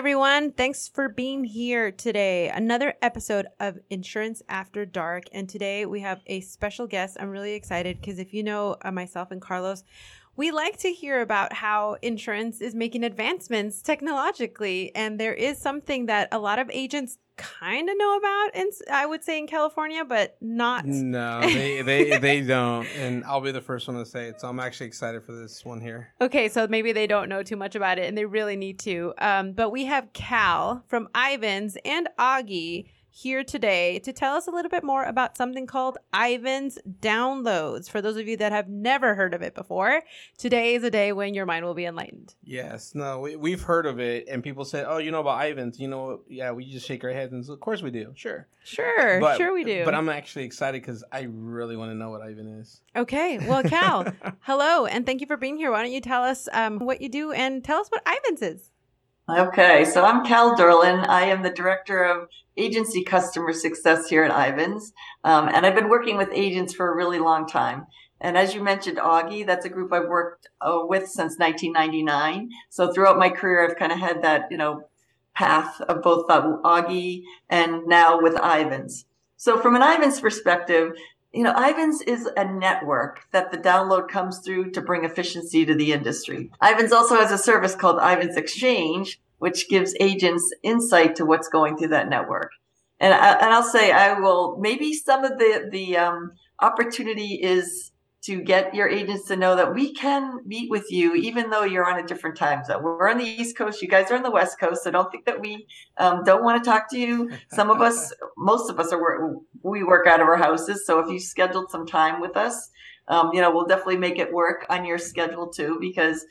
everyone. Thanks for being here today. Another episode of Insurance After Dark. And today we have a special guest. I'm really excited because if you know uh, myself and Carlos, we like to hear about how insurance is making advancements technologically. And there is something that a lot of agents kind of know about in I would say in California, but not. No, they they they don't, and I'll be the first one to say it. So I'm actually excited for this one here. Okay, so maybe they don't know too much about it, and they really need to. Um, but we have Cal from Ivans and Augie here today to tell us a little bit more about something called Ivan's Downloads. For those of you that have never heard of it before, today is a day when your mind will be enlightened. Yes, no, we, we've heard of it, and people said, "Oh, you know about Ivan's?" You know, yeah, we just shake our heads, and so, of course we do. Sure, sure, but, sure we do. But I'm actually excited because I really want to know what Ivan is. Okay, well, Cal, hello, and thank you for being here. Why don't you tell us um, what you do and tell us what Ivan's is? Okay, so I'm Cal Durland. I am the director of agency customer success here at Ivans, um, and I've been working with agents for a really long time. And as you mentioned, Augie, that's a group I've worked uh, with since 1999. So throughout my career, I've kind of had that, you know, path of both uh, Augie and now with Ivans. So from an Ivans perspective, you know, Ivans is a network that the download comes through to bring efficiency to the industry. Ivans also has a service called Ivans Exchange, which gives agents insight to what's going through that network. And, I, and I'll say, I will maybe some of the the um, opportunity is to get your agents to know that we can meet with you even though you're on a different time zone. We're on the East Coast, you guys are on the West Coast, so don't think that we um, don't want to talk to you. Some of us, most of us are we work out of our houses, so if you scheduled some time with us, um, you know we'll definitely make it work on your schedule too because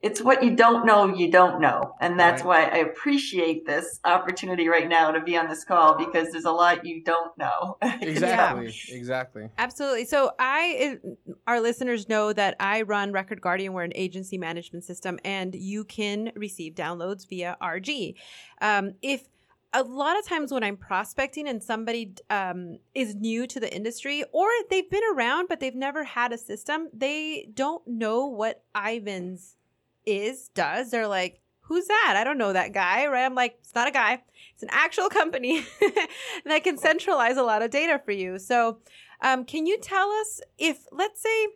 it's what you don't know you don't know. And that's right. why i appreciate this opportunity right now to be on this call because there's a lot you don't know. Exactly yeah. exactly absolutely. So i our listeners know that i run record guardian. We're an agency management system and you can receive downloads via rg um, if a lot of times when I'm prospecting and somebody um, is new to the industry or they've been around but they've never had a system, they don't know what Ivan's is does they're like who's that? I don't know that guy right? I'm like it's not a guy. It's an actual company that can centralize a lot of data for you. So um, can you tell us if let's say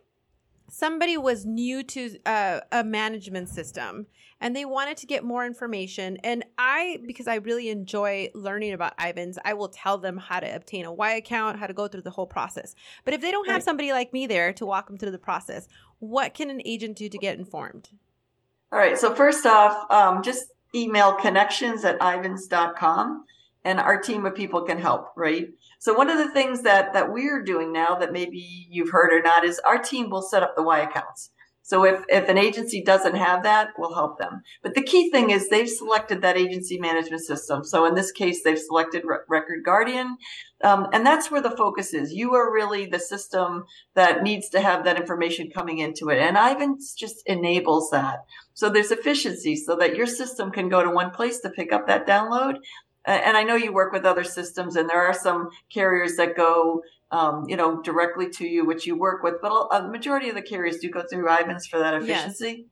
somebody was new to uh, a management system and they wanted to get more information and i because i really enjoy learning about ivans i will tell them how to obtain a y account how to go through the whole process. But if they don't have somebody like me there to walk them through the process what can an agent do to get informed all right. So first off, um, just email connections at ivans.com and our team of people can help, right? So one of the things that, that we're doing now that maybe you've heard or not is our team will set up the Y accounts. So if, if an agency doesn't have that, we'll help them. But the key thing is they've selected that agency management system. So in this case, they've selected Re- Record Guardian. Um, and that's where the focus is. You are really the system that needs to have that information coming into it. And Ivans just enables that. So there's efficiency so that your system can go to one place to pick up that download. And I know you work with other systems and there are some carriers that go um, you know, directly to you, which you work with. But a majority of the carriers do go through Ivans for that efficiency. Yes.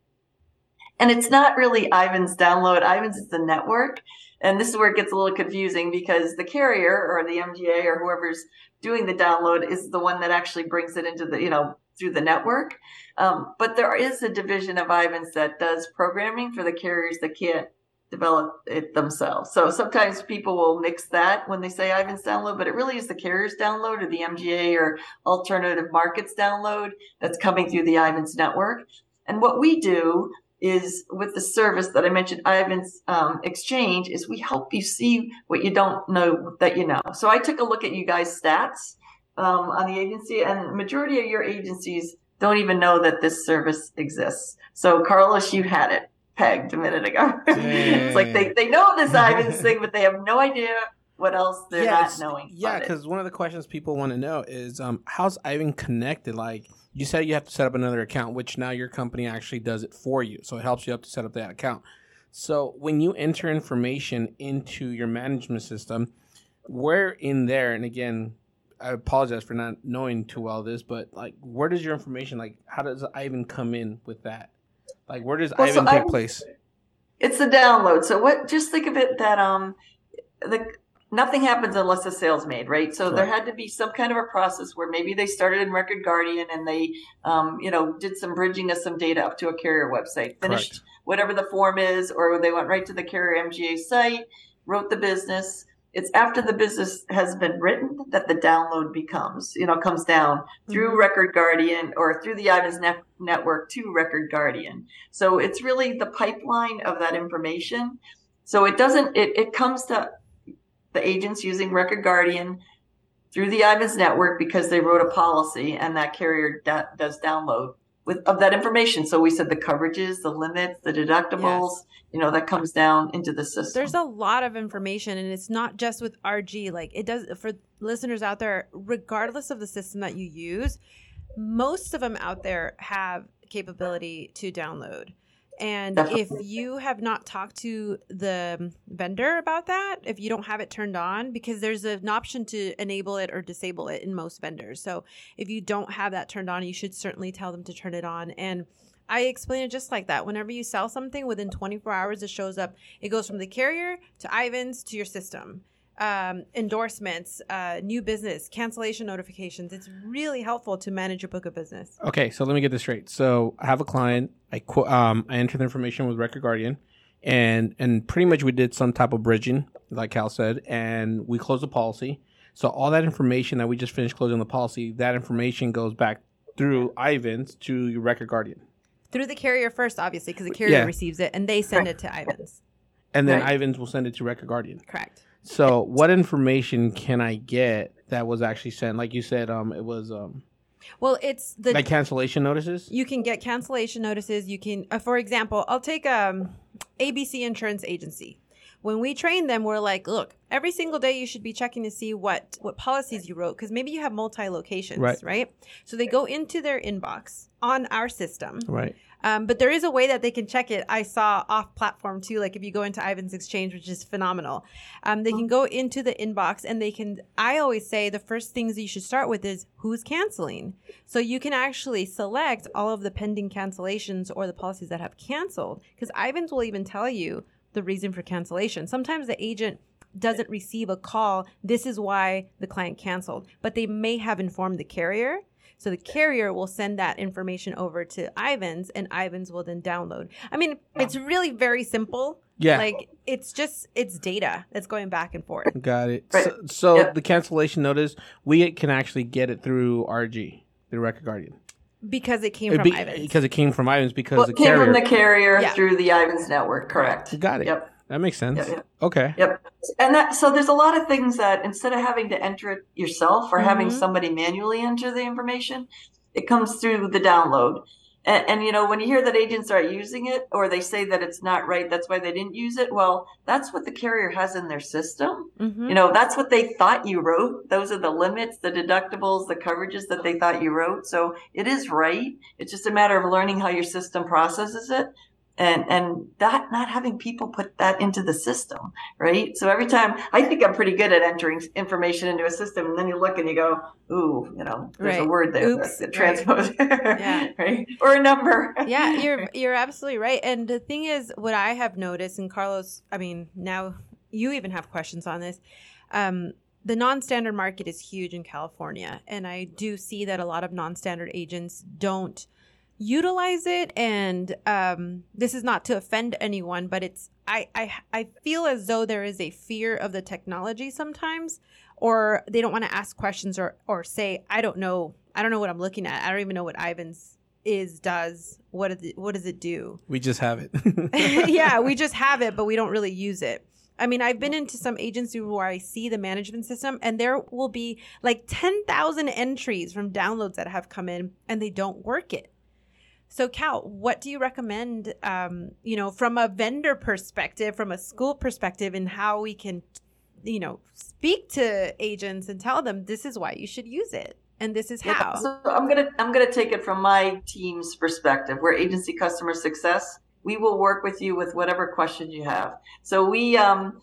And it's not really Ivans download. Ivans is the network. And this is where it gets a little confusing because the carrier or the MGA or whoever's doing the download is the one that actually brings it into the, you know, through the network. Um, but there is a division of Ivans that does programming for the carriers that can't develop it themselves. So sometimes people will mix that when they say Ivans download, but it really is the carrier's download or the MGA or alternative markets download that's coming through the Ivans network. And what we do is with the service that I mentioned, Ivans um, Exchange, is we help you see what you don't know that you know. So I took a look at you guys' stats um, on the agency, and majority of your agencies don't even know that this service exists. So Carlos, you had it pegged a minute ago. it's like they, they know this Ivans thing, but they have no idea what else they're yeah, not knowing. Yeah, because one of the questions people want to know is um, how's Ivan connected? Like you said, you have to set up another account, which now your company actually does it for you, so it helps you up to set up that account. So when you enter information into your management system, where in there, and again, I apologize for not knowing too well this, but like, where does your information like? How does Ivan come in with that? Like, where does well, Ivan so take Ivan, place? It's the download. So what? Just think of it that um, the nothing happens unless a sale's made, right? So there had to be some kind of a process where maybe they started in Record Guardian and they, um, you know, did some bridging of some data up to a carrier website, finished Correct. whatever the form is, or they went right to the carrier MGA site, wrote the business. It's after the business has been written that the download becomes, you know, comes down through mm-hmm. Record Guardian or through the Ivans net- network to Record Guardian. So it's really the pipeline of that information. So it doesn't, it, it comes to the agents using Record Guardian through the Ivans network because they wrote a policy and that carrier da- does download with of that information. So we said the coverages, the limits, the deductibles, yes. You know, that comes down into the system. There's a lot of information and it's not just with RG. Like it does for listeners out there, regardless of the system that you use, most of them out there have capability to download. And Definitely. if you have not talked to the vendor about that, if you don't have it turned on, because there's an option to enable it or disable it in most vendors. So if you don't have that turned on, you should certainly tell them to turn it on. And I explain it just like that. Whenever you sell something within 24 hours, it shows up. It goes from the carrier to Ivans to your system um, endorsements, uh, new business, cancellation notifications. It's really helpful to manage your book of business. Okay, so let me get this straight. So I have a client. I qu- um, I enter the information with Record Guardian, and and pretty much we did some type of bridging, like Cal said, and we closed the policy. So all that information that we just finished closing the policy, that information goes back through Ivans to your Record Guardian. Through the carrier first, obviously, because the carrier yeah. receives it and they send it to Ivans. And then right. Ivans will send it to Record Guardian. Correct. So, what information can I get that was actually sent? Like you said, um, it was um, well, it's the like cancellation notices. You can get cancellation notices. You can, uh, for example, I'll take um, ABC Insurance Agency. When we train them, we're like, look, every single day you should be checking to see what what policies you wrote because maybe you have multi locations, right. right? So they go into their inbox on our system, right? Um, but there is a way that they can check it. I saw off platform too. Like if you go into Ivans Exchange, which is phenomenal, um, they can go into the inbox and they can. I always say the first things you should start with is who's canceling. So you can actually select all of the pending cancellations or the policies that have canceled because Ivans will even tell you the reason for cancellation. Sometimes the agent doesn't receive a call. This is why the client canceled, but they may have informed the carrier so the carrier will send that information over to Ivans and Ivans will then download. I mean, it's really very simple. Yeah. Like it's just it's data that's going back and forth. Got it. Right. So, so yeah. the cancellation notice, we can actually get it through RG, the Record Guardian. Because it came from be, Ivans. Because it came from Ivans because well, the came carrier from the carrier yeah. through the Ivans network, correct. You Got it. Yep. That makes sense. Yep, yep. Okay. Yep. And that so there's a lot of things that instead of having to enter it yourself or mm-hmm. having somebody manually enter the information, it comes through the download. And, and, you know, when you hear that agents aren't using it or they say that it's not right, that's why they didn't use it. Well, that's what the carrier has in their system. Mm-hmm. You know, that's what they thought you wrote. Those are the limits, the deductibles, the coverages that they thought you wrote. So it is right. It's just a matter of learning how your system processes it and and that not having people put that into the system right so every time i think i'm pretty good at entering information into a system and then you look and you go ooh you know there's right. a word there Oops. that, transpose right. yeah. right or a number yeah you're you're absolutely right and the thing is what i have noticed and carlos i mean now you even have questions on this um, the non-standard market is huge in california and i do see that a lot of non-standard agents don't utilize it and um, this is not to offend anyone but it's I, I i feel as though there is a fear of the technology sometimes or they don't want to ask questions or or say i don't know i don't know what i'm looking at. I don't even know what ivans is does. What is it, what does it do? We just have it. Yeah we just have it but we don't really use it. I mean, I've been into some agencies where I see the management system and there will be like 10,000 entries from downloads that have come in and they don't work it. So, Cal, what do you recommend, um, you know, from a vendor perspective, from a school perspective, and how we can, you know, speak to agents and tell them this is why you should use it and this is how? Yeah, so I'm gonna I'm gonna take it from my team's perspective. We're agency customer success, we will work with you with whatever questions you have. So we, um,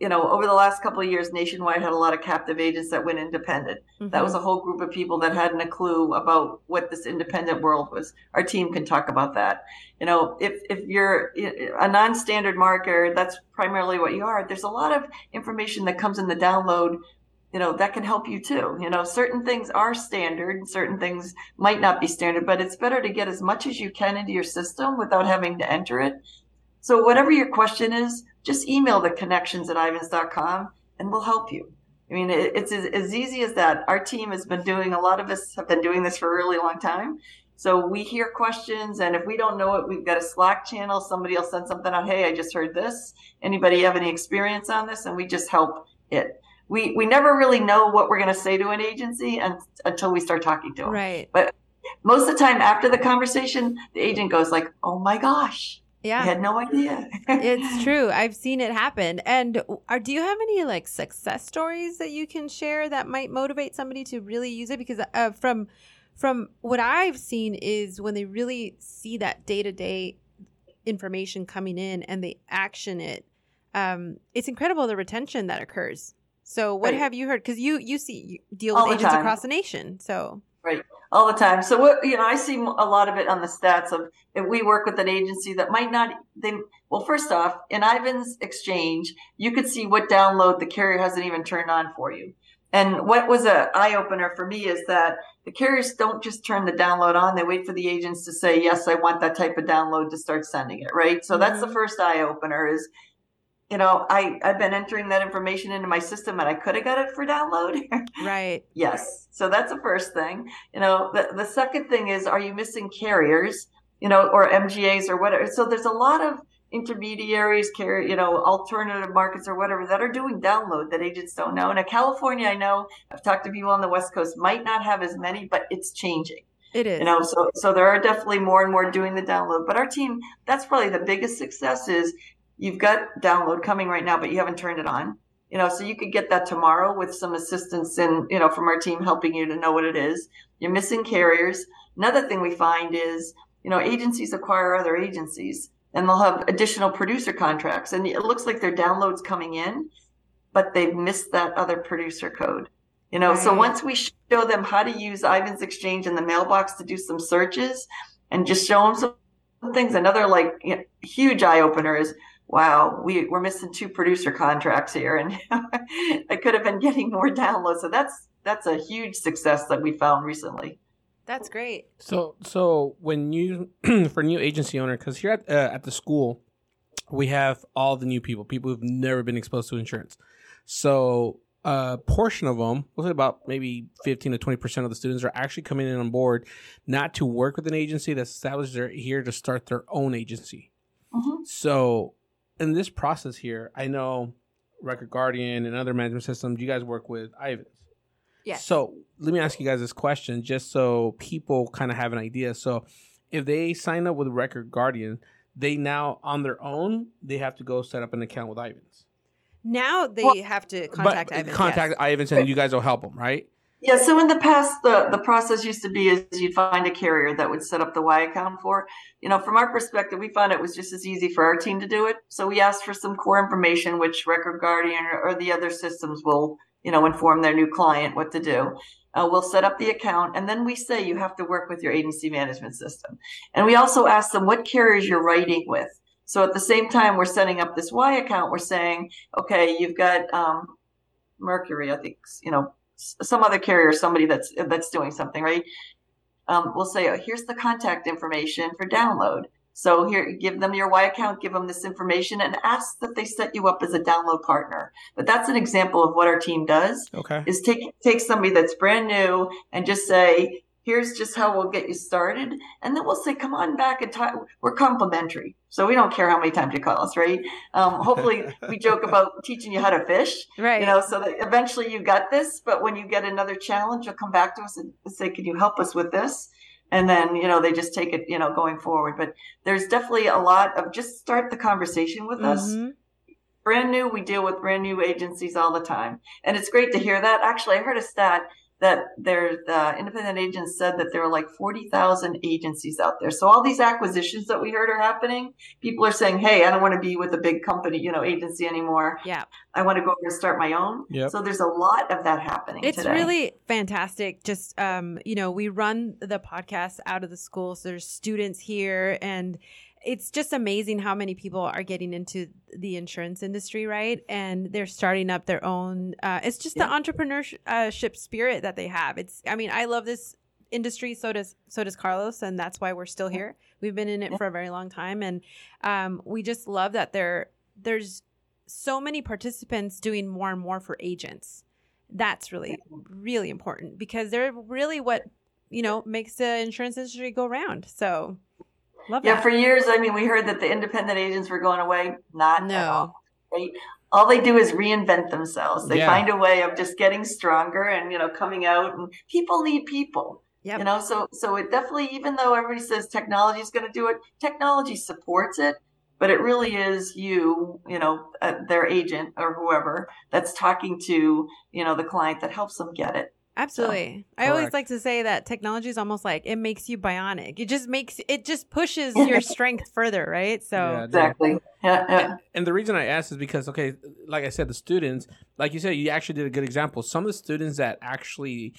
you know, over the last couple of years, Nationwide had a lot of captive agents that went independent. Mm-hmm. That was a whole group of people that hadn't a clue about what this independent world was. Our team can talk about that. You know, if, if you're a non-standard marketer, that's primarily what you are. There's a lot of information that comes in the download you know that can help you too you know certain things are standard certain things might not be standard but it's better to get as much as you can into your system without having to enter it so whatever your question is just email the connections at ivans.com and we'll help you i mean it's as, as easy as that our team has been doing a lot of us have been doing this for a really long time so we hear questions, and if we don't know it, we've got a Slack channel. Somebody will send something out. Hey, I just heard this. Anybody have any experience on this? And we just help it we we never really know what we're going to say to an agency and, until we start talking to them. Right. But most of the time after the conversation, the agent goes like, "Oh my gosh." Yeah. I had no idea. it's true. I've seen it happen. And are, do you have any like success stories that you can share that might motivate somebody to really use it? Because uh, from from what I've seen is when they really see that day to day information coming in and they action it, um, it's incredible the retention that occurs. So what right. have you heard? Because you you see you deal with agents across the nation. So right all the time. So what you know, I see a lot of it on the stats of if we work with an agency that might not they well first off in Ivan's exchange you could see what download the carrier hasn't even turned on for you. And what was a eye opener for me is that the carriers don't just turn the download on; they wait for the agents to say, "Yes, I want that type of download" to start sending it. Right. So mm-hmm. that's the mm-hmm. first eye opener. Is you know, I, I've been entering that information into my system and I could have got it for download. right. Yes. So that's the first thing. You know, the, the second thing is, are you missing carriers, you know, or MGAs or whatever? So there's a lot of intermediaries, carry, you know, alternative markets or whatever that are doing download that agents don't know. In California, I know I've talked to people on the West Coast might not have as many, but it's changing. It is. You know, so so there are definitely more and more doing the download. But our team, that's probably the biggest success is you've got download coming right now, but you haven't turned it on. You know, so you could get that tomorrow with some assistance and, you know, from our team helping you to know what it is. You're missing carriers. Another thing we find is, you know, agencies acquire other agencies and they'll have additional producer contracts. And it looks like their downloads coming in, but they've missed that other producer code. You know, right. so once we show them how to use Ivan's Exchange in the mailbox to do some searches and just show them some things, another like you know, huge eye opener is wow, we, we're missing two producer contracts here, and I could have been getting more downloads. So that's that's a huge success that we found recently. That's great. So so when you for new agency owner, because here at uh, at the school, we have all the new people, people who've never been exposed to insurance. So a portion of them, we'll say about maybe 15 to 20% of the students are actually coming in on board not to work with an agency that's established. They're here to start their own agency. Mm-hmm. So in this process here, I know Record Guardian and other management systems, you guys work with Ivans. Yeah. So let me ask you guys this question just so people kind of have an idea. So if they sign up with Record Guardian, they now on their own, they have to go set up an account with Ivans. Now they well, have to contact Ivans. Contact yes. Ivans and you guys will help them, right? Yeah, so in the past, the, the process used to be is you'd find a carrier that would set up the Y account for. You know, from our perspective, we found it was just as easy for our team to do it. So we asked for some core information, which Record Guardian or, or the other systems will, you know, inform their new client what to do. Uh, we'll set up the account, and then we say you have to work with your agency management system. And we also ask them what carriers you're writing with. So at the same time, we're setting up this Y account. We're saying, okay, you've got um, Mercury, I think, you know, some other carrier, somebody that's that's doing something, right? Um, we'll say, oh, here's the contact information for download. So here, give them your Y account, give them this information, and ask that they set you up as a download partner. But that's an example of what our team does. Okay. Is take take somebody that's brand new and just say, here's just how we'll get you started. And then we'll say, come on back and talk. We're complimentary. So we don't care how many times you call us, right? Um, hopefully we joke about teaching you how to fish, right? You know, so that eventually you got this, but when you get another challenge, you'll come back to us and say, can you help us with this? And then, you know, they just take it, you know, going forward. But there's definitely a lot of just start the conversation with mm-hmm. us. Brand new, we deal with brand new agencies all the time. And it's great to hear that. Actually, I heard a stat that there's the independent agents said that there are like 40,000 agencies out there. So all these acquisitions that we heard are happening. People are saying, "Hey, I don't want to be with a big company, you know, agency anymore. Yeah. I want to go over and start my own." Yep. So there's a lot of that happening It's today. really fantastic. Just um, you know, we run the podcast out of the school, so there's students here, and it's just amazing how many people are getting into the insurance industry, right? And they're starting up their own. Uh, it's just Yeah. the entrepreneurship spirit that they have. It's. I mean, I love this industry. So does so does Carlos, and that's why we're still here. We've been in it Yeah. for a very long time, and um, we just love that there there's so many participants doing more and more for agents that's really really important because they're really what you know makes the insurance industry go round so love Yeah, that for years, I mean, we heard that the independent agents were going away. Not at no all, right? All they do is reinvent themselves. They Yeah. find a way of just getting stronger and you know coming out. And people need people. Yep. You know, so so it definitely, even though everybody says technology is going to do it, technology supports it. But it really is you, you know, uh, their agent or whoever that's talking to, you know, the client that helps them get it. Absolutely i always like to say that technology is almost like it makes you bionic it just makes it just pushes your strength further right so Yeah, Exactly. Yeah, yeah. And, and the reason I asked is because, okay, like I said, the students, like you said, you actually did a good example. Some of the students that actually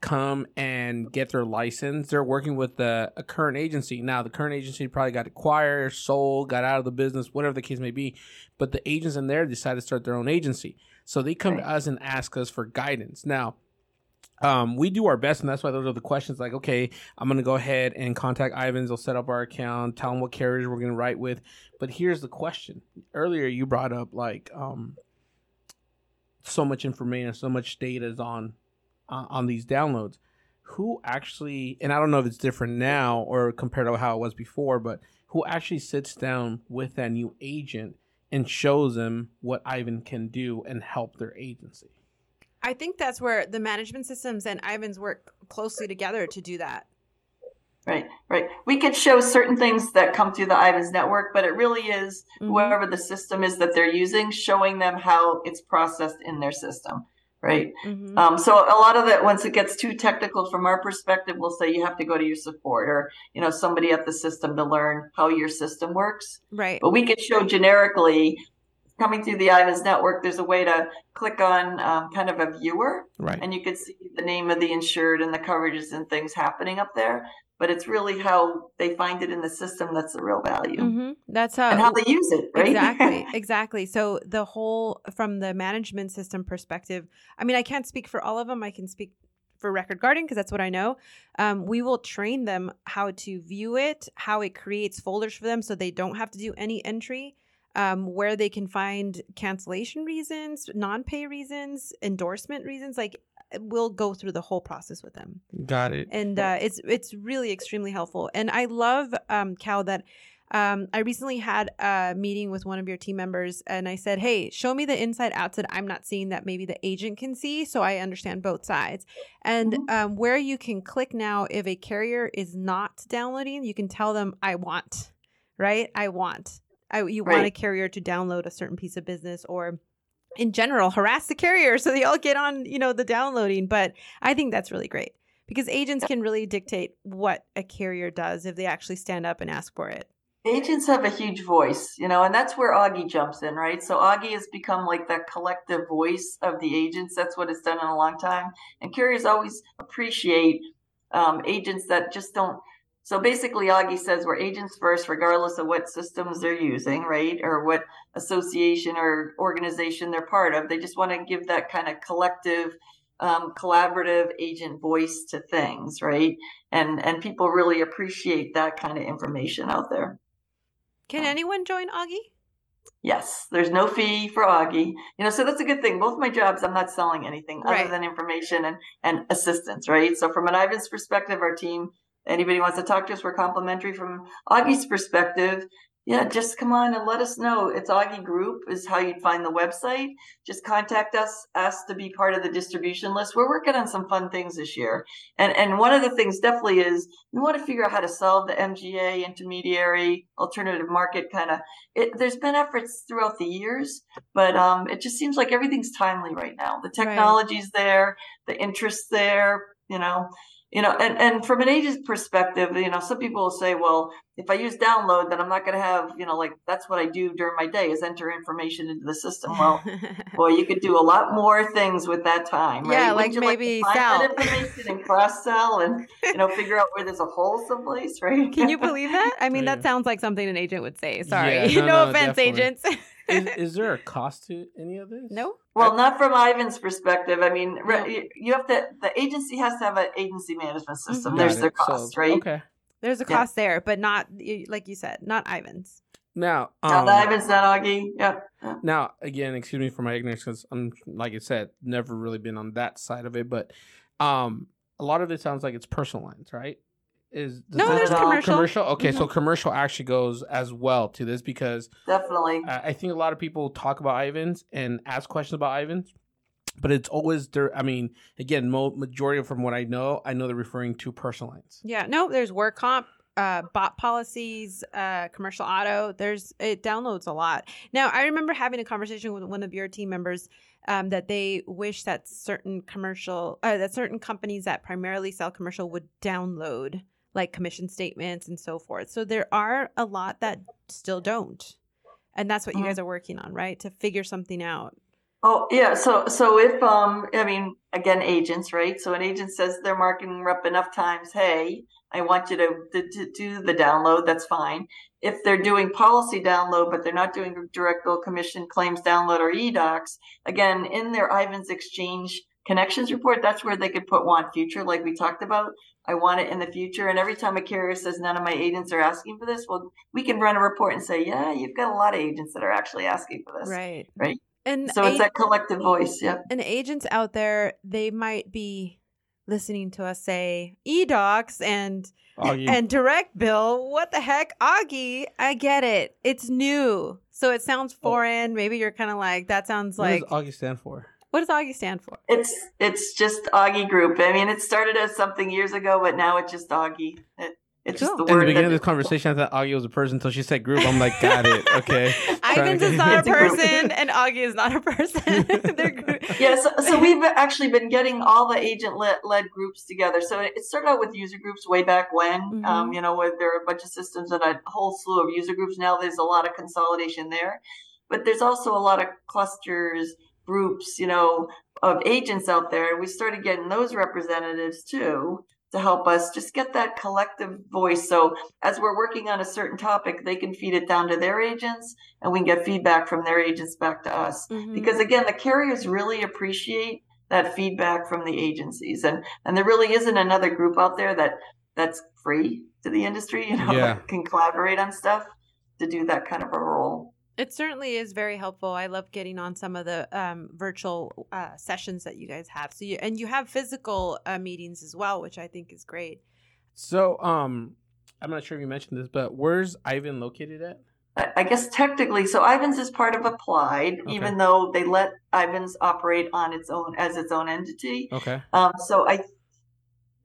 come and get their license, they're working with the, a current agency. Now, the current agency probably got acquired, sold, got out of the business, whatever the case may be. But the agents in there decide to start their own agency. So they come to us and ask us for guidance. Now, um, we do our best, and that's why those are the questions. Like, okay, I'm gonna go ahead and contact Ivans. They'll set up our account, tell them what carriers we're gonna write with. But here's the question: earlier you brought up like um, so much information, so much data is on uh, on these downloads. Who actually, and I don't know if it's different now or compared to how it was before, but who actually sits down with that new agent and shows them what Ivan can do and help their agency? I think that's where the management systems and ivans work closely together to do that Right, right. We could show certain things that come through the Ivans network, but it really is Mhm. whoever the system is that they're using, showing them how it's processed in their system, right? Mhm. Um, so a lot of that, once it gets too technical from our perspective, we'll say you have to go to your support or you know somebody at the system to learn how your system works. right But we could show generically coming through the Ivans network. There's a way to click on um, kind of a viewer, Right. and you could see the name of the insured and the coverages and things happening up there. But it's really how they find it in the system that's the real value hmm that's how and how they use it, right? Exactly, exactly. So the whole from the management system perspective, I mean, I can't speak for all of them. I can speak for Record Guardian because that's what I know. Um, we will train them how to view it, how it creates folders for them, so they don't have to do any entry. Um, where they can find cancellation reasons, non-pay reasons, endorsement reasons, like we'll go through the whole process with them Got it. and uh, it's it's really extremely helpful. And I love um, Cal that um, I recently had a meeting with one of your team members, and I said, "Hey, show me the inside outs that I'm not seeing that maybe the agent can see, so I understand both sides." And Mhm. um, where you can click now, if a carrier is not downloading, you can tell them, "I want," right? I want. I, you want a carrier to download a certain piece of business or in general harass the carrier so they all get on you know the downloading but i think that's really great because agents can really dictate what a carrier does if they actually stand up and ask for it agents have a huge voice, you know, and that's where Augie jumps in, right? So Augie has become like that collective voice of the agents. That's what it's done in a long time. And carriers always appreciate um, agents that just don't. So basically, Augie says we're agents first, regardless of what systems they're using, right? Or what association or organization they're part of. They just want to give that kind of collective, um, collaborative agent voice to things, right? And and people really appreciate that kind of information out there. can anyone join augie Yes, there's no fee for Augie. You know, so that's a good thing. Both my jobs, I'm not selling anything Right. other than information and, and assistance, right? So from an Ivan's perspective, our team, anybody wants to talk to us, we're complimentary. From Augie's perspective, yeah, just come on and let us know. It's Augie Group is how you'd find the website. Just contact us, ask to be part of the distribution list. We're working on some fun things this year. And and one of the things definitely is we want to figure out how to solve the MGA intermediary alternative market kind of it there's been efforts throughout the years, but um, it just seems like everything's timely right now. The technology's right. there, the interest there, you know you know, and, and from an agent's perspective, you know, some people will say, well, if I use download, then I'm not going to have, you know, like that's what I do during my day is enter information into the system. Well, boy, you could do a lot more things with that time, right? Yeah, like maybe like sell information and cross sell and, you know, figure out where there's a hole someplace, right? Can you believe that? I mean, yeah. that sounds like something an agent would say. Sorry. Yeah, no, no, no, offense, definitely. agents is, is, there a cost to any of this? No. Well, not from Ivan's perspective. I mean, no. you have to. The agency has to have an agency management system. Mm-hmm. There's their cost, so, right? Okay. There's a cost yeah. there, but not like you said, not Ivan's. Now, um, not Ivan's, not Augie. Yep. Now, again, excuse me for my ignorance, because I'm like I said, never really been on that side of it, but um, a lot of it sounds like it's personal lines, right? Is no, there's commercial. Commercial. Okay, mm-hmm. so commercial actually goes as well to this because definitely, I think a lot of people talk about Ivans and ask questions about Ivans, but it's always there. I mean, again, mo- majority from what I know, I know they're referring to personal lines. Yeah, no, there's work comp, uh, BOP policies, uh, commercial auto. There's it downloads a lot. Now, I remember having a conversation with one of your team members. Um, that they wish that certain commercial, uh, that certain companies that primarily sell commercial would download like commission statements and so forth. So there are a lot that still don't. And that's what you guys mm-hmm. are working on, right? To figure something out. Oh, yeah. So so if um I mean again agents, right? So an agent says their marketing rep enough times, "Hey, I want you to, to, to do the download." That's fine. If they're doing policy download but they're not doing direct bill commission claims download or e-docs, again, in their Ivans Exchange connections report, that's where they could put want future like we talked about. I want it in the future. And every time a carrier says none of my agents are asking for this, well, we can run a report and say, yeah, you've got a lot of agents that are actually asking for this. Right. Right. And so it's that collective voice. Yep. And agents out there, they might be listening to us say e-docs and Augie. and direct bill. What the heck, Augie? I get it. It's new, so it sounds oh. foreign. Maybe you're kind of like that. Sounds what like does Augie stand for? What does Augie stand for? It's it's just Augie Group. I mean, it started as something years ago, but now it's just Augie. It, it's cool. just the word. In the beginning of this conversation, I thought Augie was a person until she said group. I'm like, got it. Okay. Ivans is not a person, and Augie is not a person. yeah, so, so, we've actually been getting all the agent led groups together. So it started out with user groups way back when. Mm-hmm. Um, you know, where there are a bunch of systems and a whole slew of user groups. Now there's a lot of consolidation there, but there's also a lot of clusters groups, you know, of agents out there. And we started getting those representatives too to help us just get that collective voice. So as we're working on a certain topic, they can feed it down to their agents and we can get feedback from their agents back to us. Mm-hmm. Because again, the carriers really appreciate that feedback from the agencies. And and there really isn't another group out there that that's free to the industry, you know, yeah. can collaborate on stuff to do that kind of a role. It certainly is very helpful. I love getting on some of the um, virtual uh, sessions that you guys have. So you and you have physical uh, meetings as well, which I think is great. So, um, I'm not sure if you mentioned this, but where's Ivan located at? I guess technically, so Ivans is part of Applied, okay. even though they let Ivans operate on its own as its own entity. Okay. Um, so I,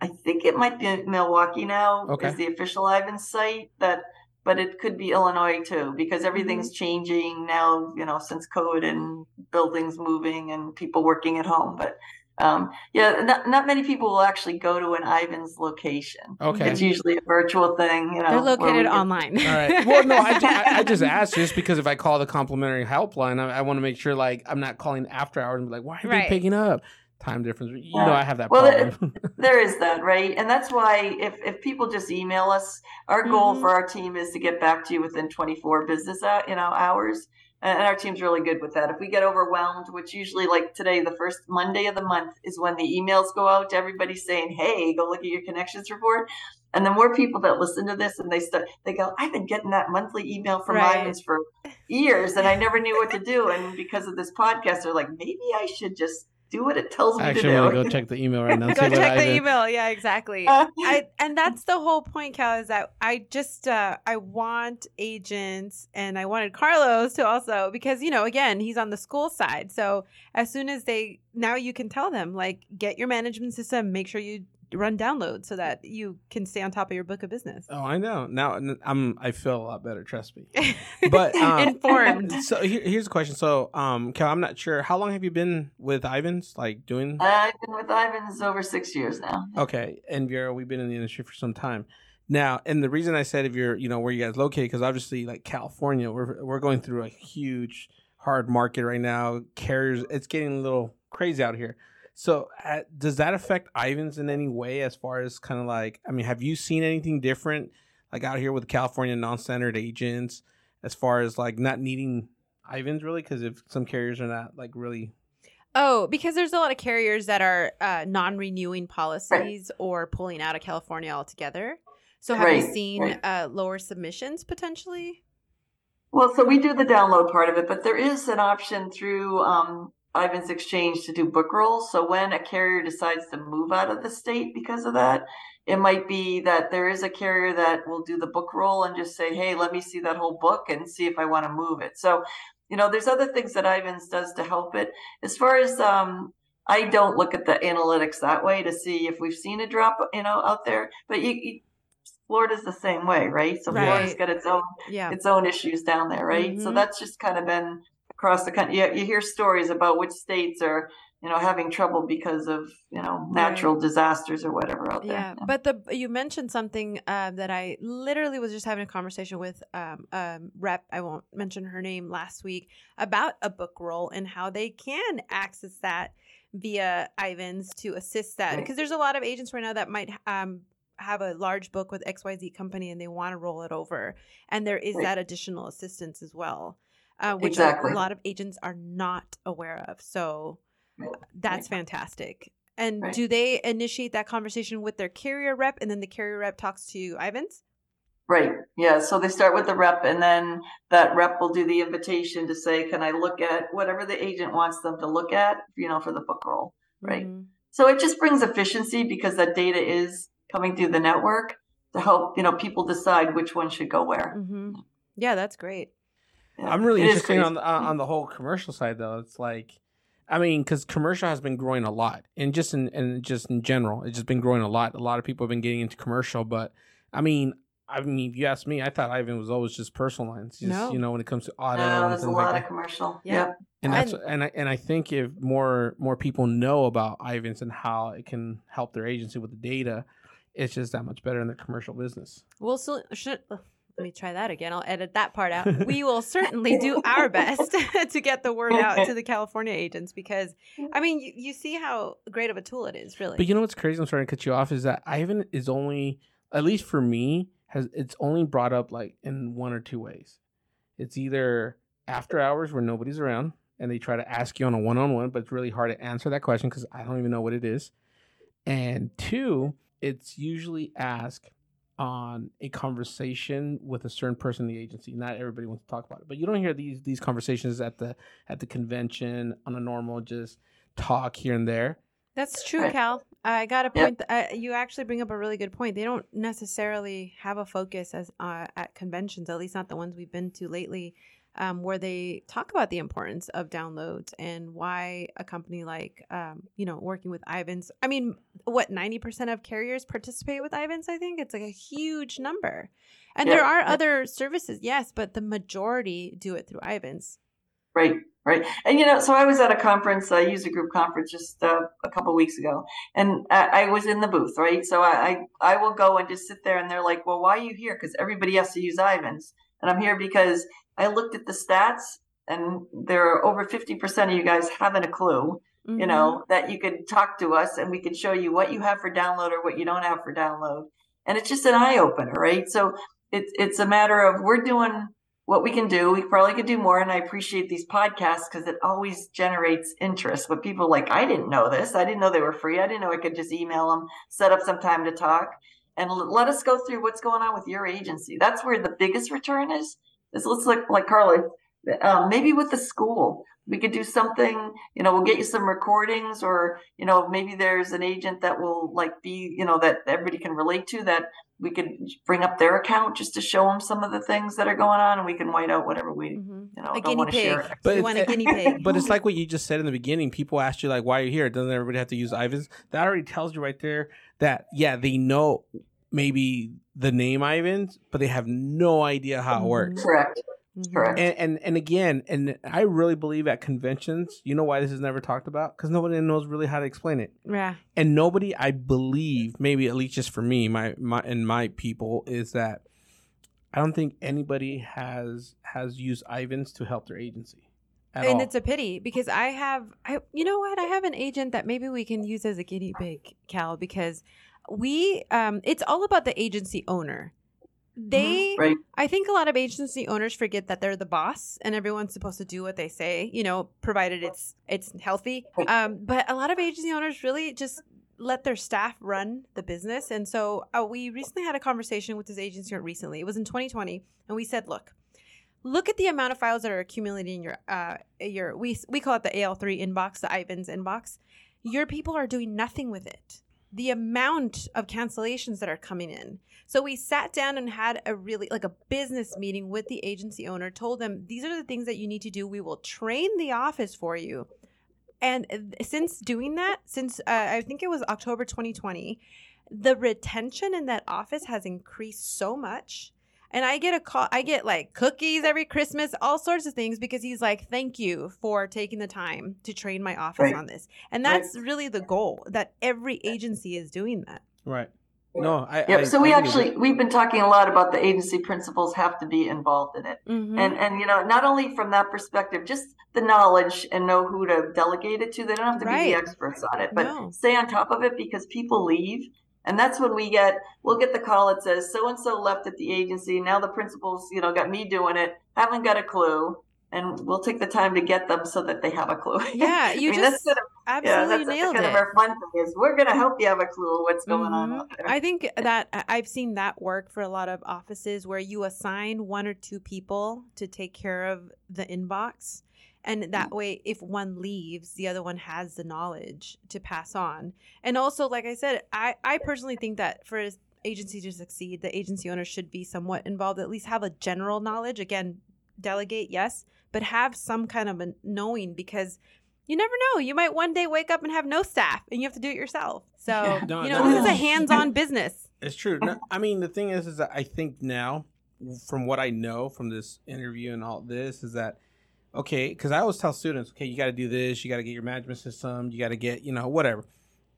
I think it might be Milwaukee now okay. is the official Ivans site that but it could be Illinois too because everything's mm-hmm. changing now, you know, since COVID and buildings moving and people working at home. But um, yeah, not, not many people will actually go to an Ivan's location. Okay. It's usually a virtual thing. You know, They're located online. All right. Well, no, I, I, I, just asked just because if I call the complimentary helpline, I, I want to make sure like I'm not calling after hours and be like, why are right. they picking up? Time difference. You yeah. know, I have that well, problem. there is that, right? And that's why if, if people just email us, our goal mm-hmm. for our team is to get back to you within 24 business uh, you know hours. And our team's really good with that. If we get overwhelmed, which usually like today, the first Monday of the month is when the emails go out to everybody saying, "Hey, go look at your connections report." And the more people that listen to this and they start, they go, I've been getting that monthly email from right. for years and I never knew what to do. And because of this podcast, they're like, maybe I should just do what it tells me Actually, to I'm do. gonna go check the email right now. and Go see what check the Ivan- email. Yeah, exactly. I and that's the whole point, Cal, is that I just uh I want agents and I wanted Carlos to also because you know, again, he's on the school side. So as soon as they now you can tell them, like, get your management system, make sure you run downloads so that you can stay on top of your book of business. Oh, I know. Now I'm I feel a lot better. Trust me. But, um, informed. So here, here's a question. So, um, Cal, I'm not sure. How long have you been with Ivan's? Like doing? I've been with Ivan's over six years now. Okay, and Vera, we've been in the industry for some time now. And the reason I said if you're, you know, where you guys located, because obviously, like California, we're we're going through a huge hard market right now. Carriers, it's getting a little crazy out here. So, uh, does that affect Ivan's in any way? As far as kind of like, I mean, have you seen anything different, like out here with California non-standard agents, as far as like not needing Ivan's really? Because if some carriers are not like really Oh, because there's a lot of carriers that are uh, non-renewing policies or pulling out of California altogether. So have you seen right. uh, lower submissions potentially? Well, so we do the download part of it, but there is an option through um, Ivan's Exchange to do book rolls. So when a carrier decides to move out of the state because of that, it might be that there is a carrier that will do the book roll and just say, hey, let me see that whole book and see if I want to move it. So, you know, there's other things that Ivan's does to help it. As far as um, I don't look at the analytics that way to see if we've seen a drop, you know, out there. But you, you Florida's the same way, right? So Right. Florida's got its own Yeah. its own issues down there, right? So Mhm. that's just kind of been across the country. You, you hear stories about which states are, you know, having trouble because of you know natural disasters or whatever out there. Yeah, but the you mentioned something uh, that I literally was just having a conversation with um, um, rep. I won't mention her name last week about a book roll and how they can access that via Ivans to assist that Right. because there's a lot of agents right now that might um, have a large book with XYZ company and they want to roll it over, and there is Right. that additional assistance as well, uh, which Exactly. a lot of agents are not aware of. So Right. that's fantastic. And Right. do they initiate that conversation with their carrier rep and then the carrier rep talks to Ivans? Right. Yeah. So they start with the rep, and then that rep will do the invitation to say, "Can I look at whatever the agent wants them to look at?" You know, for the book roll. Right. Mhm. So it just brings efficiency because that data is coming through the network to help you know people decide which one should go where. Mhm. Yeah, that's great. Yeah. I'm really It is interested on the, on on the whole commercial side though. It's like, I mean, because commercial has been growing a lot, and just in and just in general, it's just been growing a lot. A lot of people have been getting into commercial, but I mean, I mean, if you ask me, I thought Ivan was always just personal lines. Just, No. you know, when it comes to auto No, and there's a lot like of that. commercial. Yeah. Yep. And that's And- and I and I think if more more people know about Ivans and how it can help their agency with the data, it's just that much better in the commercial business. We'll still should ugh, let me try that again. I'll edit that part out. We will certainly do our best to get the word out to the California agents because I mean you, you see how great of a tool it is, really. But you know what's crazy? I'm sorry to cut you off. Is that Ivan is only, at least for me, has it's only brought up like in one or two ways. It's either after hours where nobody's around and they try to ask you on a one-on-one, but it's really hard to answer that question because I don't even know what it is. And two, it's usually asked on a conversation with a certain person in the agency. Not everybody wants to talk about it, but you don't hear these these conversations at the at the convention on a normal just talk here and there. That's true, Cal. I got a point. Th- uh, you actually bring up a really good point. They don't necessarily have a focus as uh, at conventions, at least not the ones we've been to lately, um, where they talk about the importance of downloads and why a company like, um, you know, working with Ivans. I mean, what ninety percent of carriers participate with Ivans? I think it's like a huge number. And Yeah. there are other services, yes, but the majority do it through Ivans. Right, right. And you know, so I was at a conference, a user group conference, just uh, a couple weeks ago, and I, I was in the booth, right? So I, I, I will go and just sit there, and they're like, "Well, why are you here?" Because everybody has to use Ivans, and I'm here because I looked at the stats, and there are over fifty percent of you guys haven't a clue, you know, mm-hmm. that you could talk to us, and we could show you what you have for download or what you don't have for download, and it's just an eye opener, right? So it's it's a matter of we're doing what we can do. We probably could do more. And I appreciate these podcasts because it always generates interest. But people like, I didn't know this. I didn't know they were free. I didn't know I could just email them, set up some time to talk, and let us go through what's going on with your agency. That's where the biggest return is. Is let's look like Carly. um, maybe with the school. we could do something, you know, we'll get you some recordings or, you know, maybe there's an agent that will like be, you know, that everybody can relate to that we could bring up their account just to show them some of the things that are going on and we can white out whatever we, mm-hmm. you know, a don't want to share. It. But you want a guinea pig. But it's like what you just said in the beginning. People ask you like, why are you here? Doesn't everybody have to use Ivans? That already tells you right there that, yeah, they know maybe the name Ivans, but they have no idea how it works. Correct. Mm-hmm. Correct. And, and and again, and I really believe at conventions, you know why this is never talked about? Because nobody knows really how to explain it. Yeah. And nobody, I believe, maybe at least just for me, my my and my people, is that I don't think anybody has has used Ivans to help their agency. and all. it's a pity because I have, I you know what, I have an agent that maybe we can use as a guinea pig, Cal, because we, um, it's all about the agency owner. Mm-hmm. they right. i think a lot of agency owners forget that they're the boss and everyone's supposed to do what they say you know provided it's it's healthy. Um, but a lot of agency owners really just let their staff run the business. And so uh, we recently had a conversation with this agency recently. It was in 2020 and we said look look at the amount of files that are accumulating in your uh your we we call it the al3 inbox the ivans inbox. Your people are doing nothing with it the amount of cancellations that are coming in. So we sat down and had a really like a business meeting with the agency owner, told them these are the things that you need to do. We will train the office for you. And since doing that, since uh, I think it was October 2020, the retention in that office has increased so much and I get a call, I get like cookies every Christmas, all sorts of things because he's like, thank you for taking the time to train my office right. on this. And that's right. really the goal that every agency is doing that. Right. No, I. Yep. I, so we actually we've been talking a lot about the agency principals have to be involved in it, mm-hmm. and and you know not only from that perspective, just the knowledge and know who to delegate it to. They don't have to right. be the experts on it, but no. stay on top of it because people leave and that's when we get, we'll get the call that says, so and so left at the agency. Now the principals, you know, got me doing it, haven't got a clue. And we'll take the time to get them so that they have a clue. Yeah, you I mean, just kind of, absolutely yeah, that's nailed kind it. of our fun thing is we're going to help you have a clue what's going mm-hmm. on I think that I've seen that work for a lot of offices where you assign one or two people to take care of the inbox and that mm-hmm. way if one leaves the other one has the knowledge to pass on. And also like i said i i personally think that for an agency to succeed the agency owner should be somewhat involved at least have a general knowledge. Again delegate yes but have some kind of a knowing because you never know. You might one day wake up and have no staff and you have to do it yourself. So yeah, no, you know no, this is a hands-on business. It's true. No, i mean the thing is is that i think now from what i know from this interview and all this is that okay, because I always tell students, okay, you got to do this, you got to get your management system, you got to get, you know, whatever.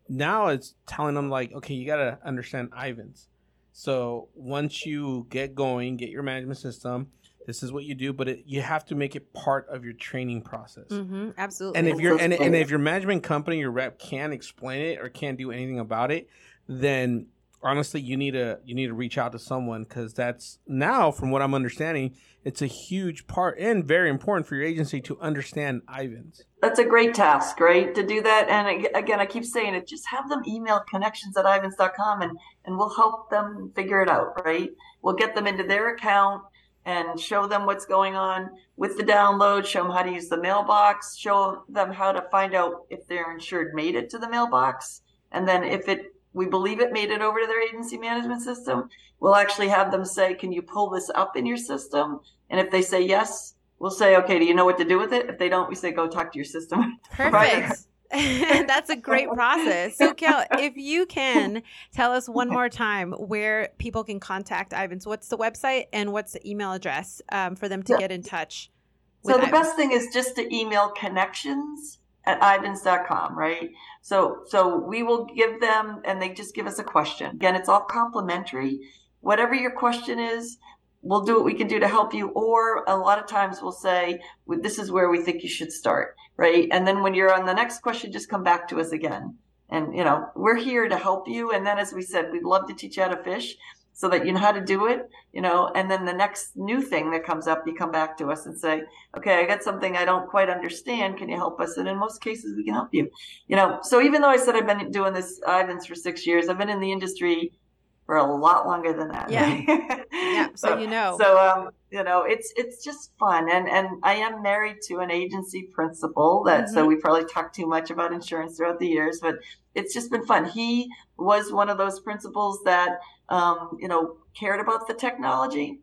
Now it's telling them like, okay, you got to understand Ivans. So once you get going, get your management system. This is what you do, but it, you have to make it part of your training process. Mm-hmm, absolutely. And if you're and, and if your management company, your rep can't explain it or can't do anything about it, then honestly you need to you need to reach out to someone because that's now from what i'm understanding it's a huge part and very important for your agency to understand ivans. That's a great task right to do that. And again i keep saying it just have them email connections at ivans.com and and we'll help them figure it out right? We'll get them into their account and show them what's going on with the download show them how to use the mailbox show them how to find out if their insured made it to the mailbox. And then if it we believe it made it over to their agency management system, we'll actually have them say, Can you pull this up in your system? And if they say yes, we'll say, Okay, do you know what to do with it? If they don't, we say, Go talk to your system. Perfect. That's a great process. So, Cal, if you can tell us one more time where people can contact Ivans, what's the website and what's the email address um, for them to get in touch? So, the Ivans? best thing is just to email connections at ivans.com, right? So, so we will give them, and they just give us a question. Again, it's all complimentary. Whatever your question is, we'll do what we can do to help you. Or a lot of times we'll say, this is where we think you should start, right? And then when you're on the next question, just come back to us again. And, you know, we're here to help you. And then, as we said, we'd love to teach you how to fish so that you know how to do it, you know, and then the next new thing that comes up, you come back to us and say, okay, I got something I don't quite understand. Can you help us? And in most cases, we can help you, you know. So even though I said I've been doing this Ivans for six years, I've been in the industry for a lot longer than that. Yeah. yeah. So, you know. So um, you know, it's it's just fun, and and I am married to an agency principal. That mm-hmm. so we probably talked too much about insurance throughout the years, but it's just been fun. He was one of those principals that um, you know cared about the technology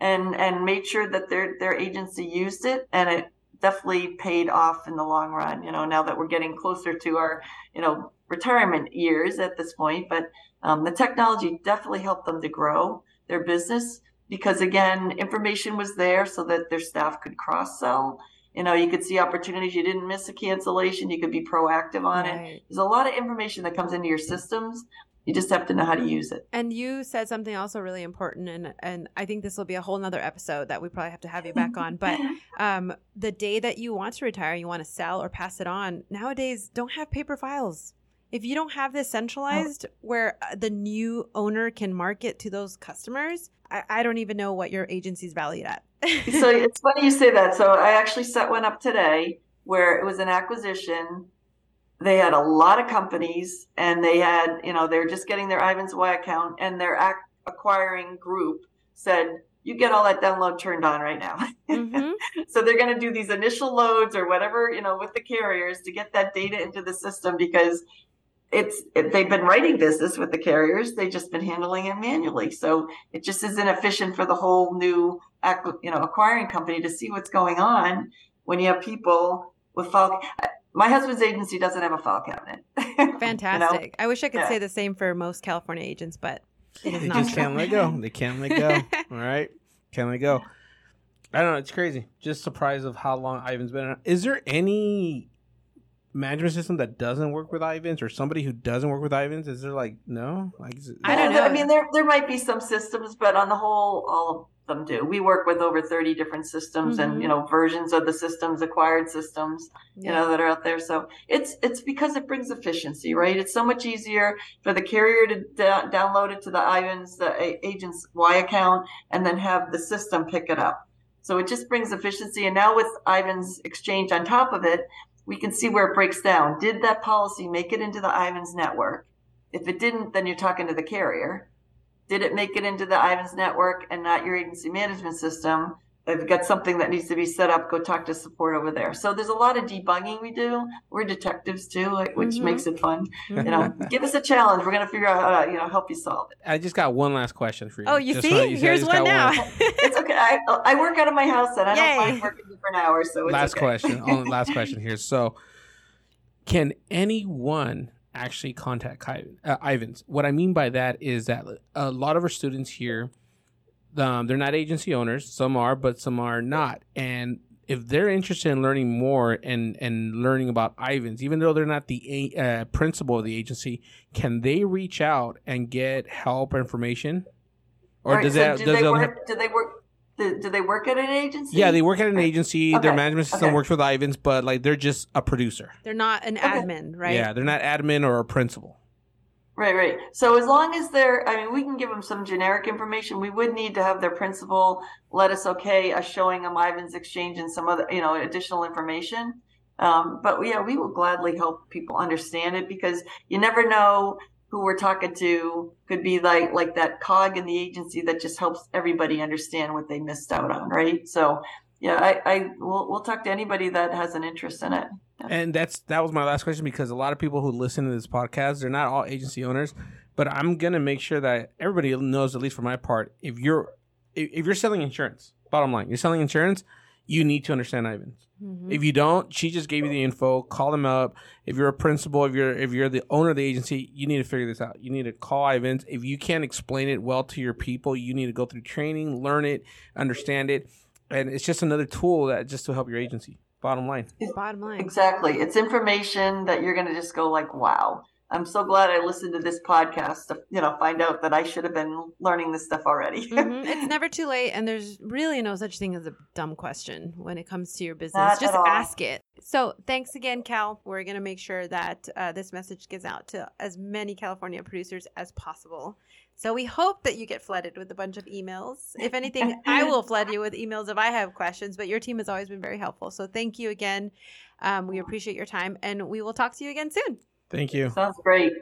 and and made sure that their their agency used it, and it definitely paid off in the long run. You know, now that we're getting closer to our you know retirement years at this point, but um, the technology definitely helped them to grow their business because again, information was there so that their staff could cross sell. You know, you could see opportunities. You didn't miss a cancellation. You could be proactive on right. it. There's a lot of information that comes into your systems. You just have to know how to use it. And you said something also really important, and and I think this will be a whole nother episode that we probably have to have you back on. But um, the day that you want to retire, you want to sell or pass it on. Nowadays, don't have paper files if you don't have this centralized oh. where uh, the new owner can market to those customers, I, I don't even know what your agency's valued at. so it's funny you say that. So I actually set one up today where it was an acquisition. They had a lot of companies and they had, you know, they're just getting their Ivans Y account and their ac- acquiring group said, you get all that download turned on right now. Mm-hmm. so they're going to do these initial loads or whatever, you know, with the carriers to get that data into the system because it's it, they've been writing business with the carriers. They've just been handling it manually. So it just isn't efficient for the whole new you know acquiring company to see what's going on when you have people with file my husband's agency doesn't have a file cabinet. Fantastic you know? i wish i could yeah. say the same for most california agents but it is they not just can't let go. They can't let go all right? Can't let go. I don't know. It's crazy. Just surprised of how long ivan's been is there any management system that doesn't work with Ivans or somebody who doesn't work with Ivans? Is there like no? Like it, I don't know. I mean, there there might be some systems, but on the whole, all of them do. We work with over thirty different systems mm-hmm. and you know versions of the systems, acquired systems, yeah. you know that are out there. So it's it's because it brings efficiency, right? It's so much easier for the carrier to da- download it to the Ivans, the agent's Y account, and then have the system pick it up. So it just brings efficiency. And now with Ivans Exchange on top of it, we can see where it breaks down. Did that policy make it into the Ivans network? If it didn't, then you're talking to the carrier. Did it make it into the Ivans network and not your agency management system? If you've got something that needs to be set up, go talk to support over there. So there's a lot of debugging we do. We're detectives too, which mm-hmm. makes it fun. Mm-hmm. You know, give us a challenge. We're gonna figure out how to, you know, help you solve it. I just got one last question for you. Oh, you just see? You Here's one now. One. it's okay. I, I work out of my house and I Yay. don't mind working different hours. So last okay. question. Only last question here. So, can anyone actually contact uh, Ivans? What I mean by that is that a lot of our students here um, they're not agency owners. Some are, but some are not. And if they're interested in learning more and and learning about Ivans, even though they're not the uh, principal of the agency, can they reach out and get help or information? Or right, does so that do does they work? do they work? Do, they work at an agency? Yeah, they work at an agency. Okay. Their management system okay. works with Ivans, but like they're just a producer. They're not an okay. admin, right? Yeah, they're not admin or a principal. Right, right. So as long as they're, I mean, we can give them some generic information. We would need to have their principal let us okay us showing them Ivans Exchange and some other, you know, additional information. Um, but yeah, we will gladly help people understand it because you never know who we're talking to could be like like that cog in the agency that just helps everybody understand what they missed out on, right? So yeah, I, I we'll, we'll talk to anybody that has an interest in it. And that's that was my last question because a lot of people who listen to this podcast, they're not all agency owners, but I'm gonna make sure that everybody knows, at least for my part, if you're if you're selling insurance, bottom line, you're selling insurance, you need to understand Ivans. Mm-hmm. If you don't, she just gave you the info. Call them up. If you're a principal, if you're if you're the owner of the agency, you need to figure this out. You need to call Ivans. If you can't explain it well to your people, you need to go through training, learn it, understand it, and it's just another tool that just to help your agency. Bottom line. Bottom line. Exactly. It's information that you're going to just go like, wow. I'm so glad I listened to this podcast to, you know, find out that I should have been learning this stuff already. mm-hmm. It's never too late, and there's really no such thing as a dumb question when it comes to your business. Not Just ask it. So, thanks again, Cal. We're going to make sure that uh, this message gets out to as many California producers as possible. So we hope that you get flooded with a bunch of emails. If anything, I will flood you with emails if I have questions, but your team has always been very helpful. So thank you again. Um, we appreciate your time and we will talk to you again soon. Thank you. Sounds great.